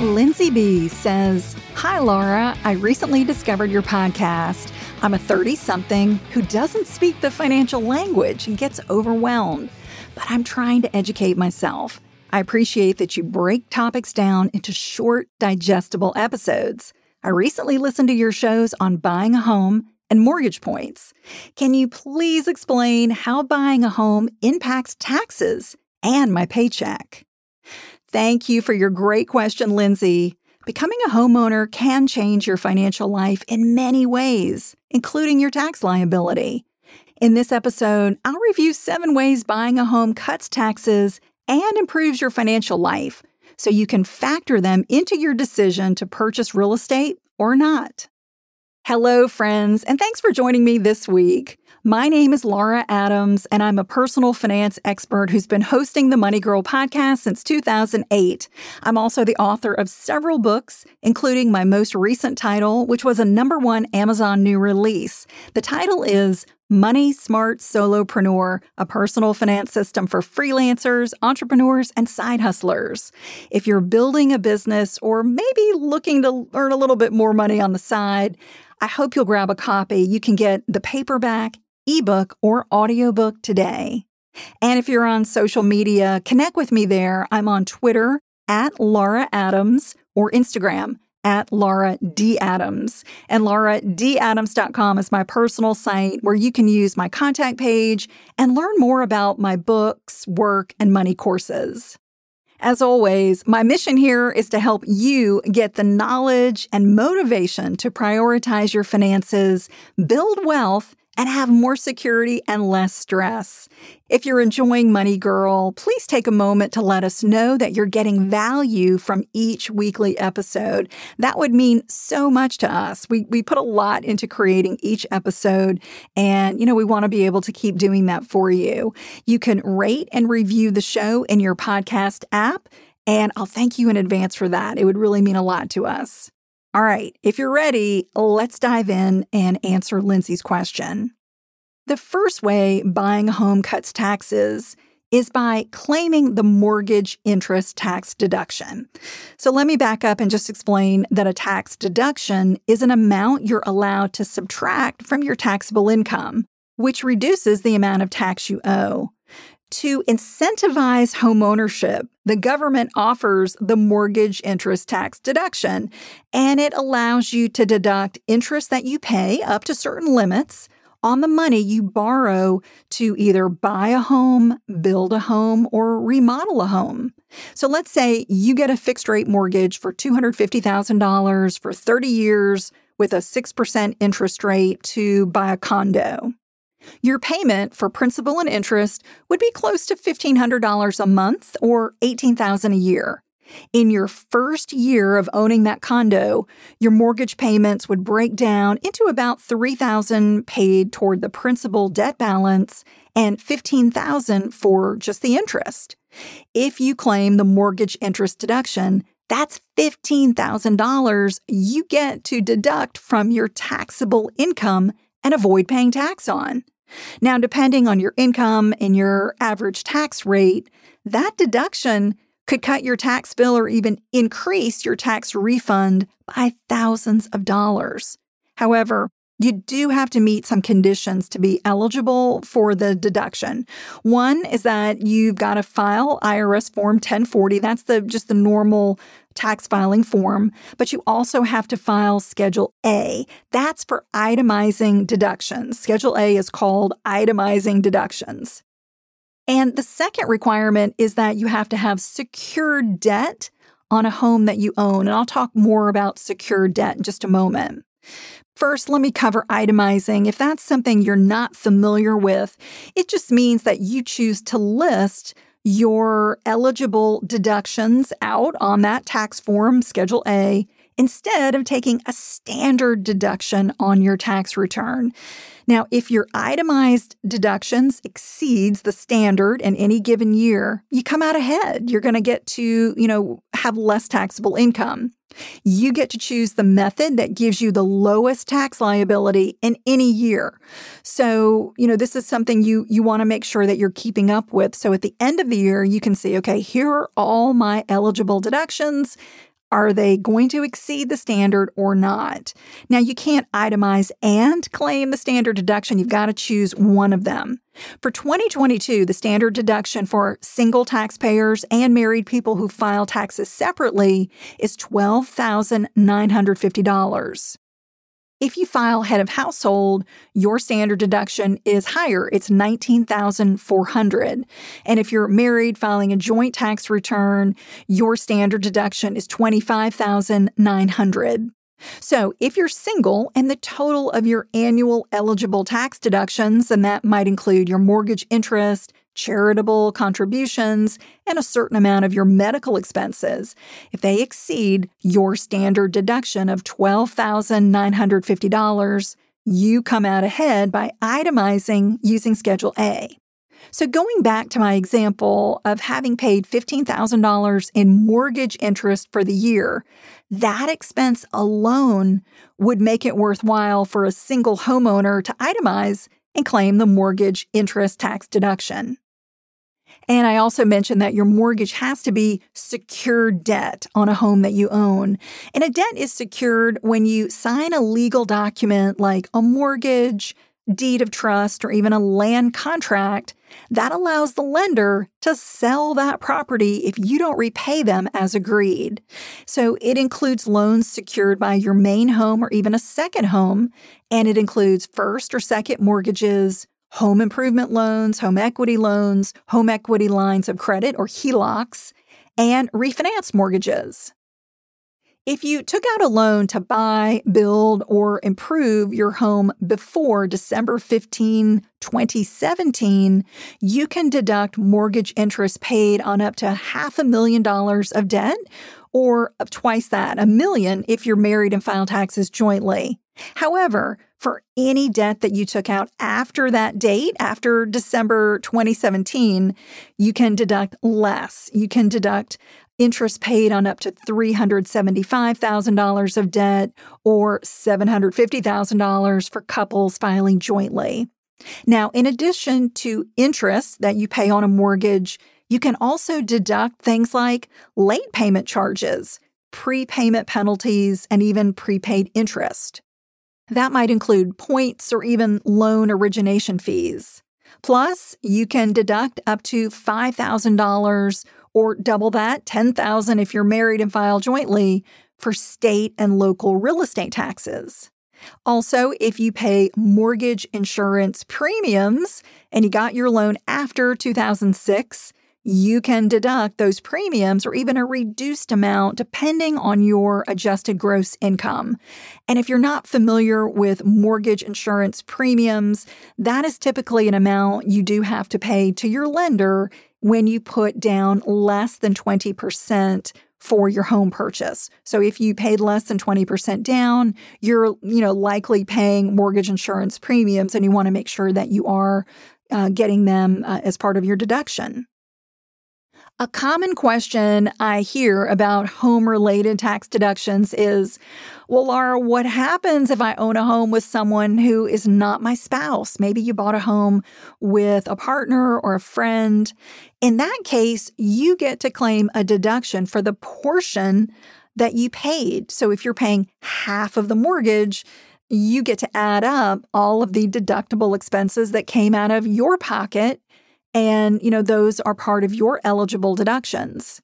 Lindsay B says, Hi, Laura. I recently discovered your podcast. I'm a 30 something who doesn't speak the financial language and gets overwhelmed, but I'm trying to educate myself. I appreciate that you break topics down into short, digestible episodes. I recently listened to your shows on buying a home and mortgage points. Can you please explain how buying a home impacts taxes and my paycheck? Thank you for your great question, Lindsay. Becoming a homeowner can change your financial life in many ways, including your tax liability. In this episode, I'll review seven ways buying a home cuts taxes and improves your financial life so you can factor them into your decision to purchase real estate or not. Hello, friends, and thanks for joining me this week. My name is Laura Adams, and I'm a personal finance expert who's been hosting the Money Girl podcast since 2008. I'm also the author of several books, including my most recent title, which was a number one Amazon new release. The title is Money Smart Solopreneur, a personal finance system for freelancers, entrepreneurs, and side hustlers. If you're building a business or maybe looking to earn a little bit more money on the side, I hope you'll grab a copy. You can get the paperback ebook, or audiobook today. And if you're on social media, connect with me there. I'm on Twitter at Laura Adams or Instagram at Laura D. Adams. And lauradadams.com is my personal site where you can use my contact page and learn more about my books, work, and money courses. As always, my mission here is to help you get the knowledge and motivation to prioritize your finances, build wealth, and have more security and less stress. If you're enjoying Money Girl, please take a moment to let us know that you're getting value from each weekly episode. That would mean so much to us. We, we put a lot into creating each episode, and you know, we want to be able to keep doing that for you. You can rate and review the show in your podcast app, and I'll thank you in advance for that. It would really mean a lot to us. All right, if you're ready, let's dive in and answer Lindsay's question. The first way buying a home cuts taxes is by claiming the mortgage interest tax deduction. So let me back up and just explain that a tax deduction is an amount you're allowed to subtract from your taxable income, which reduces the amount of tax you owe. To incentivize homeownership, the government offers the mortgage interest tax deduction, and it allows you to deduct interest that you pay up to certain limits on the money you borrow to either buy a home, build a home, or remodel a home. So let's say you get a fixed rate mortgage for $250,000 for 30 years with a 6% interest rate to buy a condo. Your payment for principal and interest would be close to $1,500 a month or $18,000 a year. In your first year of owning that condo, your mortgage payments would break down into about $3,000 paid toward the principal debt balance and $15,000 for just the interest. If you claim the mortgage interest deduction, that's $15,000 you get to deduct from your taxable income and avoid paying tax on. Now, depending on your income and your average tax rate, that deduction could cut your tax bill or even increase your tax refund by thousands of dollars. However, you do have to meet some conditions to be eligible for the deduction. One is that you've got to file IRS Form 1040. That's the just the normal tax filing form, but you also have to file Schedule A. That's for itemizing deductions. Schedule A is called itemizing deductions. And the second requirement is that you have to have secured debt on a home that you own. And I'll talk more about secured debt in just a moment. First, let me cover itemizing. If that's something you're not familiar with, it just means that you choose to list your eligible deductions out on that tax form, Schedule A, instead of taking a standard deduction on your tax return. Now, if your itemized deductions exceeds the standard in any given year, you come out ahead. You're going to get to, you know, have less taxable income. You get to choose the method that gives you the lowest tax liability in any year. So, you know, this is something you you want to make sure that you're keeping up with. So at the end of the year, you can see, okay, here are all my eligible deductions. Are they going to exceed the standard or not? Now, you can't itemize and claim the standard deduction. You've got to choose one of them. For 2022, the standard deduction for single taxpayers and married people who file taxes separately is $12,950. If you file head of household, your standard deduction is higher. It's 19,400. And if you're married filing a joint tax return, your standard deduction is 25,900. So, if you're single and the total of your annual eligible tax deductions, and that might include your mortgage interest, charitable contributions, and a certain amount of your medical expenses, if they exceed your standard deduction of $12,950, you come out ahead by itemizing using Schedule A. So, going back to my example of having paid $15,000 in mortgage interest for the year, that expense alone would make it worthwhile for a single homeowner to itemize and claim the mortgage interest tax deduction. And I also mentioned that your mortgage has to be secured debt on a home that you own. And a debt is secured when you sign a legal document like a mortgage, deed of trust, or even a land contract that allows the lender to sell that property if you don't repay them as agreed. So it includes loans secured by your main home or even a second home, and it includes first or second mortgages, home improvement loans, home equity loans, home equity lines of credit or HELOCs, and refinance mortgages. If you took out a loan to buy, build, or improve your home before December 15, 2017, you can deduct mortgage interest paid on up to half a million dollars of debt or of twice that, a million if you're married and file taxes jointly. However, for any debt that you took out after that date, after December 2017, you can deduct less. You can deduct interest paid on up to $375,000 of debt or $750,000 for couples filing jointly. Now, in addition to interest that you pay on a mortgage, you can also deduct things like late payment charges, prepayment penalties, and even prepaid interest. That might include points or even loan origination fees. Plus, you can deduct up to $5,000 or double that, 10,000 if you're married and file jointly for state and local real estate taxes. Also, if you pay mortgage insurance premiums and you got your loan after 2006, you can deduct those premiums or even a reduced amount depending on your adjusted gross income. And if you're not familiar with mortgage insurance premiums, that is typically an amount you do have to pay to your lender when you put down less than 20% for your home purchase. So if you paid less than 20% down, you're, you know, likely paying mortgage insurance premiums and you want to make sure that you are uh, getting them uh, as part of your deduction. A common question I hear about home related tax deductions is Well, Laura, what happens if I own a home with someone who is not my spouse? Maybe you bought a home with a partner or a friend. In that case, you get to claim a deduction for the portion that you paid. So if you're paying half of the mortgage, you get to add up all of the deductible expenses that came out of your pocket and, you know, those are part of your eligible deductions.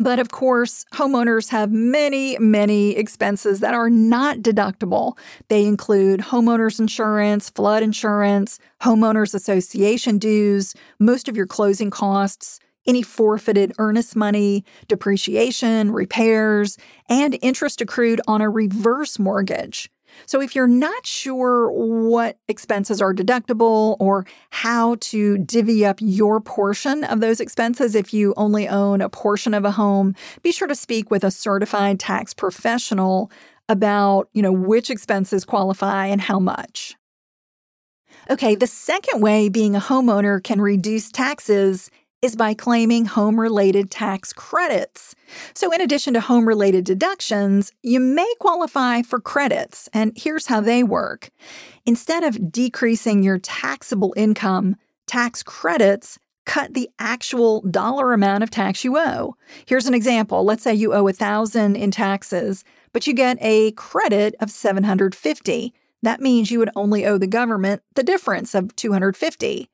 But of course, homeowners have many, many expenses that are not deductible. They include homeowners insurance, flood insurance, homeowners association dues, most of your closing costs, any forfeited earnest money, depreciation, repairs, and interest accrued on a reverse mortgage. So, if you're not sure what expenses are deductible or how to divvy up your portion of those expenses if you only own a portion of a home, be sure to speak with a certified tax professional about, you know, which expenses qualify and how much. Okay, the second way being a homeowner can reduce taxes is by claiming home related tax credits. So, in addition to home related deductions, you may qualify for credits, and here's how they work. Instead of decreasing your taxable income, tax credits cut the actual dollar amount of tax you owe. Here's an example. Let's say you owe 1000 in taxes, but you get a credit of 750. That means you would only owe the government the difference of 250.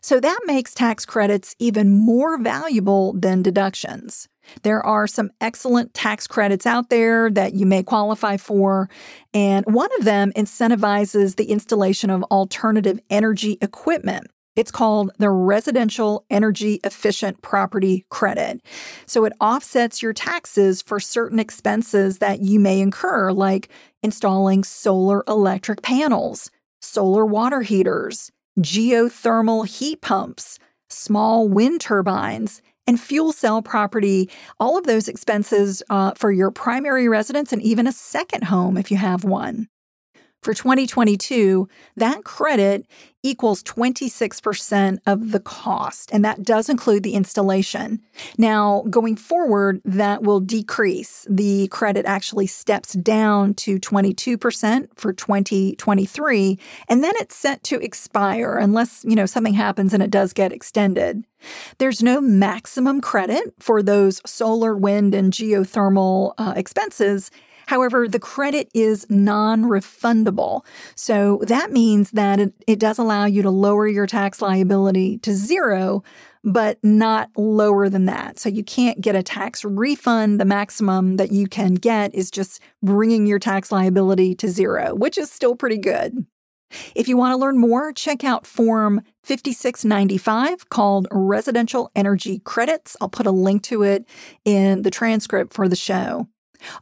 So that makes tax credits even more valuable than deductions. There are some excellent tax credits out there that you may qualify for, and one of them incentivizes the installation of alternative energy equipment. It's called the Residential Energy Efficient Property Credit. So it offsets your taxes for certain expenses that you may incur, like installing solar electric panels, solar water heaters, geothermal heat pumps, small wind turbines, and fuel cell property, all of those expenses uh, for your primary residence and even a second home if you have one. For 2022, that credit equals 26% of the cost, and that does include the installation. Now, going forward, that will decrease. The credit actually steps down to 22% for 2023, and then it's set to expire unless, you know, something happens and it does get extended. There's no maximum credit for those solar, wind, and geothermal uh, expenses. However, the credit is non refundable. So that means that it, it, does allow you to lower your tax liability to zero, but not lower than that. So you can't get a tax refund. The maximum that you can get is just bringing your tax liability to zero, which is still pretty good. If you want to learn more, check out Form 5695 called Residential Energy Credits. I'll put a link to it in the transcript for the show.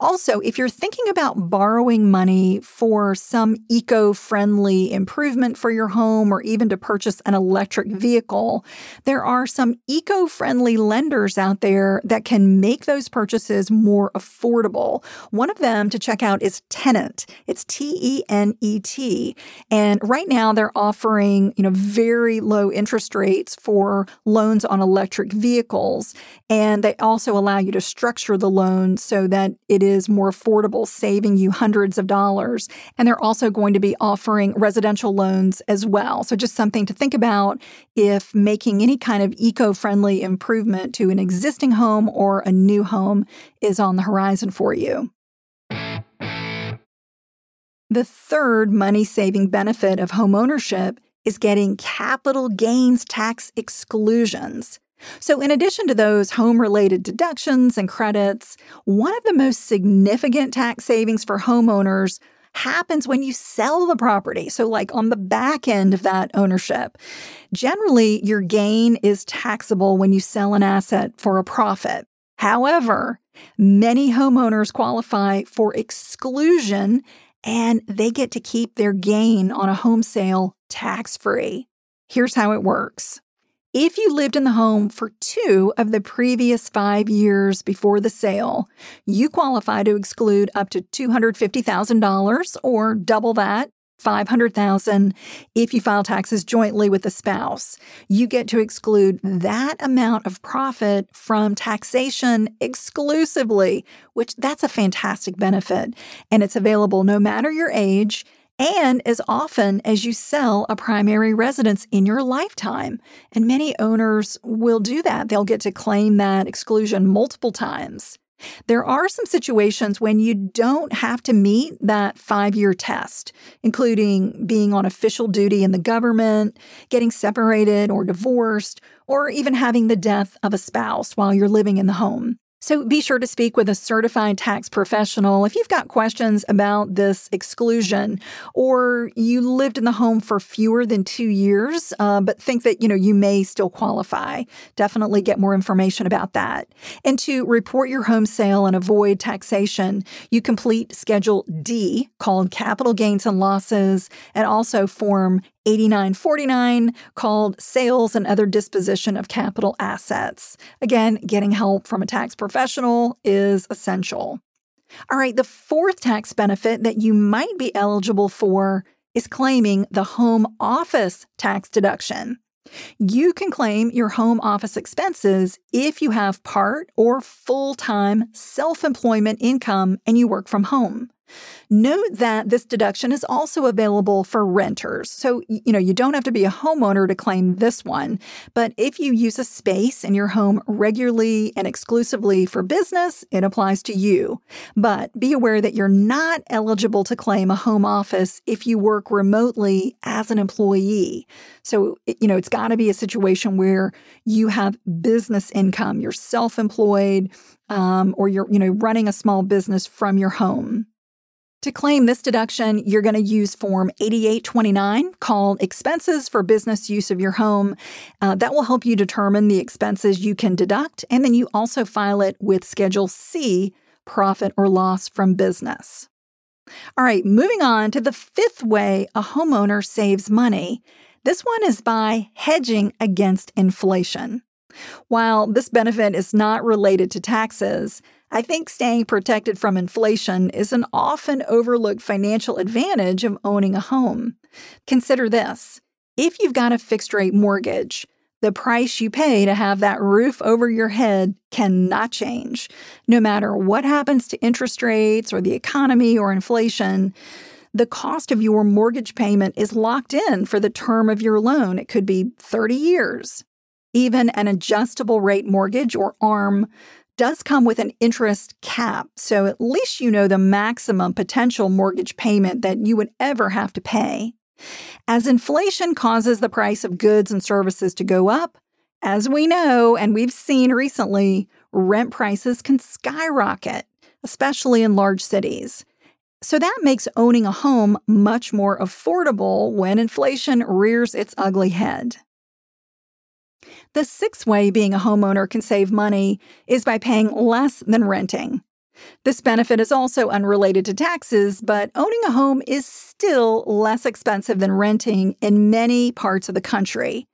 Also, if you're thinking about borrowing money for some eco friendly improvement for your home or even to purchase an electric mm-hmm. vehicle, there are some eco friendly lenders out there that can make those purchases more affordable. One of them to check out is Tenet. It's T E N E T. And right now they're offering, you know, very low interest rates for loans on electric vehicles. And they also allow you to structure the loan so that it is more affordable, saving you hundreds of dollars. And they're also going to be offering residential loans as well. So, just something to think about if making any kind of eco friendly improvement to an existing home or a new home is on the horizon for you. The third money saving benefit of homeownership is getting capital gains tax exclusions. So, in addition to those home related deductions and credits, one of the most significant tax savings for homeowners happens when you sell the property. So, like on the back end of that ownership. Generally, your gain is taxable when you sell an asset for a profit. However, many homeowners qualify for exclusion and they get to keep their gain on a home sale tax free. Here's how it works. If you lived in the home for two of the previous five years before the sale, you qualify to exclude up to $250,000 or double that. 500,000 if you file taxes jointly with a spouse. You get to exclude that amount of profit from taxation exclusively, which that's a fantastic benefit and it's available no matter your age and as often as you sell a primary residence in your lifetime. And many owners will do that. They'll get to claim that exclusion multiple times. There are some situations when you don't have to meet that five year test, including being on official duty in the government, getting separated or divorced, or even having the death of a spouse while you're living in the home. So be sure to speak with a certified tax professional if you've got questions about this exclusion or you lived in the home for fewer than two years, uh, but think that, you know, you may still qualify. Definitely get more information about that. And to report your home sale and avoid taxation, you complete Schedule D called Capital Gains and Losses and also Form 8949 called Sales and Other Disposition of Capital Assets. Again, getting help from a tax professional is essential. All right, the fourth tax benefit that you might be eligible for is claiming the home office tax deduction. You can claim your home office expenses if you have part or full time self employment income and you work from home. Note that this deduction is also available for renters. So, you know, you don't have to be a homeowner to claim this one. But if you use a space in your home regularly and exclusively for business, it applies to you. But be aware that you're not eligible to claim a home office if you work remotely as an employee. So, you know, it's got to be a situation where you have business income, you're self employed, um, or you're, you know, running a small business from your home. To claim this deduction, you're going to use Form 8829 called Expenses for Business Use of Your Home. Uh, that will help you determine the expenses you can deduct, and then you also file it with Schedule C, Profit or Loss from Business. All right, moving on to the fifth way a homeowner saves money. This one is by hedging against inflation. While this benefit is not related to taxes, I think staying protected from inflation is an often overlooked financial advantage of owning a home. Consider this if you've got a fixed rate mortgage, the price you pay to have that roof over your head cannot change. No matter what happens to interest rates or the economy or inflation, the cost of your mortgage payment is locked in for the term of your loan. It could be 30 years. Even an adjustable rate mortgage or ARM does come with an interest cap, so at least you know the maximum potential mortgage payment that you would ever have to pay. As inflation causes the price of goods and services to go up, as we know and we've seen recently, rent prices can skyrocket, especially in large cities. So that makes owning a home much more affordable when inflation rears its ugly head. The sixth way being a homeowner can save money is by paying less than renting. This benefit is also unrelated to taxes, but owning a home is still less expensive than renting in many parts of the country.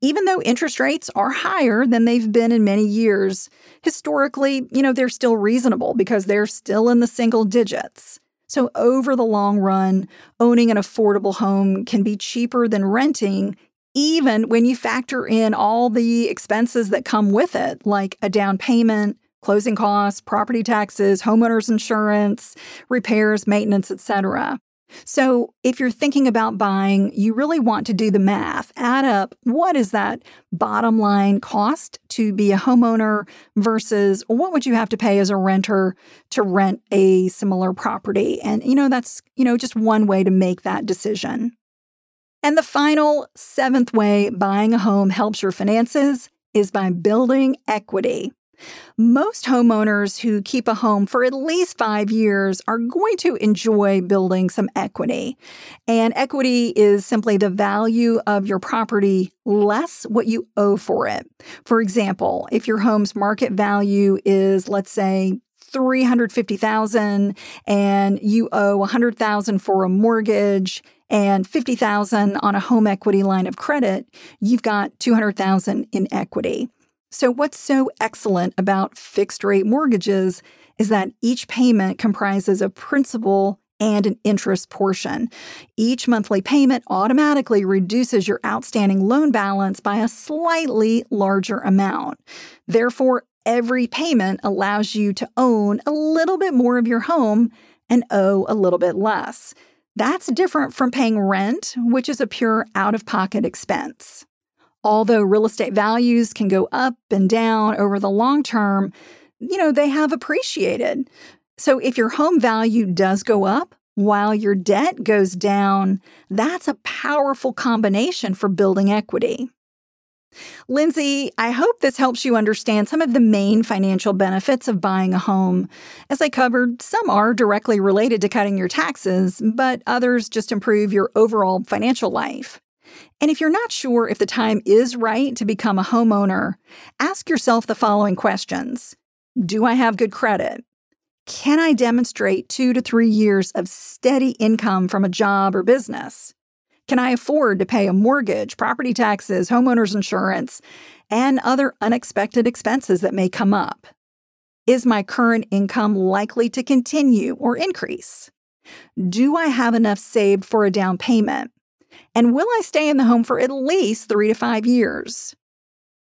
Even though interest rates are higher than they've been in many years, historically, you know, they're still reasonable because they're still in the single digits. So, over the long run, owning an affordable home can be cheaper than renting even when you factor in all the expenses that come with it, like a down payment, closing costs, property taxes, homeowners insurance, repairs, maintenance, etc. So, if you're thinking about buying, you really want to do the math. Add up what is that bottom line cost to be a homeowner versus what would you have to pay as a renter to rent a similar property? And, you know, that's, you know, just one way to make that decision. And the final seventh way buying a home helps your finances is by building equity. Most homeowners who keep a home for at least five years are going to enjoy building some equity. And equity is simply the value of your property less what you owe for it. For example, if your home's market value is, let's say, 350,000 and you owe 100,000 for a mortgage and 50,000 on a home equity line of credit, you've got 200,000 in equity. So what's so excellent about fixed rate mortgages is that each payment comprises a principal and an interest portion. Each monthly payment automatically reduces your outstanding loan balance by a slightly larger amount. Therefore, every payment allows you to own a little bit more of your home and owe a little bit less. That's different from paying rent, which is a pure out of pocket expense. Although real estate values can go up and down over the long term, you know, they have appreciated. So if your home value does go up while your debt goes down, that's a powerful combination for building equity. Lindsay, I hope this helps you understand some of the main financial benefits of buying a home. As I covered, some are directly related to cutting your taxes, but others just improve your overall financial life. And if you're not sure if the time is right to become a homeowner, ask yourself the following questions Do I have good credit? Can I demonstrate two to three years of steady income from a job or business? Can I afford to pay a mortgage, property taxes, homeowners insurance, and other unexpected expenses that may come up? Is my current income likely to continue or increase? Do I have enough saved for a down payment? And will I stay in the home for at least three to five years?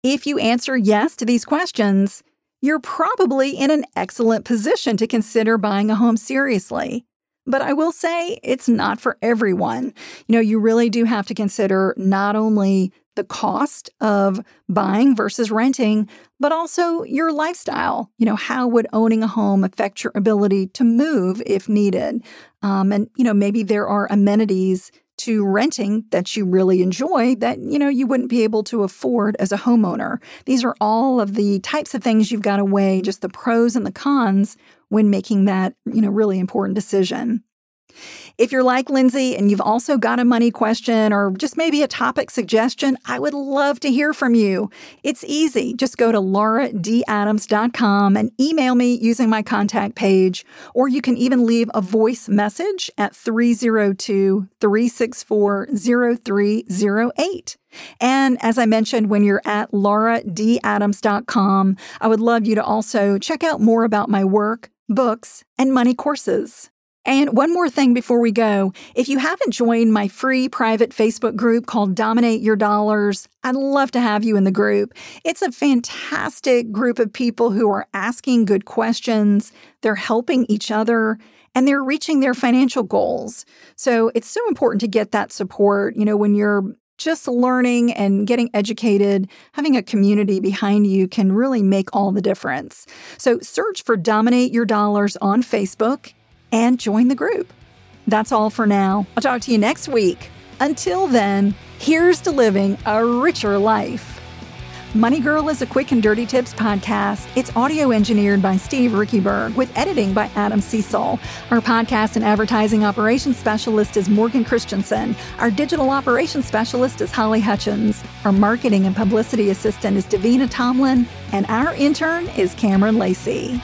If you answer yes to these questions, you're probably in an excellent position to consider buying a home seriously. But I will say it's not for everyone. You know, you really do have to consider not only the cost of buying versus renting, but also your lifestyle. You know, how would owning a home affect your ability to move if needed? Um, and, you know, maybe there are amenities to renting that you really enjoy that you know you wouldn't be able to afford as a homeowner. These are all of the types of things you've got to weigh just the pros and the cons when making that, you know, really important decision. If you're like Lindsay and you've also got a money question or just maybe a topic suggestion, I would love to hear from you. It's easy. Just go to lauradadams.com and email me using my contact page, or you can even leave a voice message at 302 364 0308. And as I mentioned, when you're at lauradadams.com, I would love you to also check out more about my work, books, and money courses. And one more thing before we go. If you haven't joined my free private Facebook group called Dominate Your Dollars, I'd love to have you in the group. It's a fantastic group of people who are asking good questions, they're helping each other, and they're reaching their financial goals. So it's so important to get that support. You know, when you're just learning and getting educated, having a community behind you can really make all the difference. So search for Dominate Your Dollars on Facebook and join the group. That's all for now. I'll talk to you next week. Until then, here's to living a richer life. Money Girl is a quick and dirty tips podcast. It's audio engineered by Steve Riekeberg with editing by Adam Cecil. Our podcast and advertising operations specialist is Morgan Christensen. Our digital operations specialist is Holly Hutchins. Our marketing and publicity assistant is Davina Tomlin. And our intern is Cameron Lacey.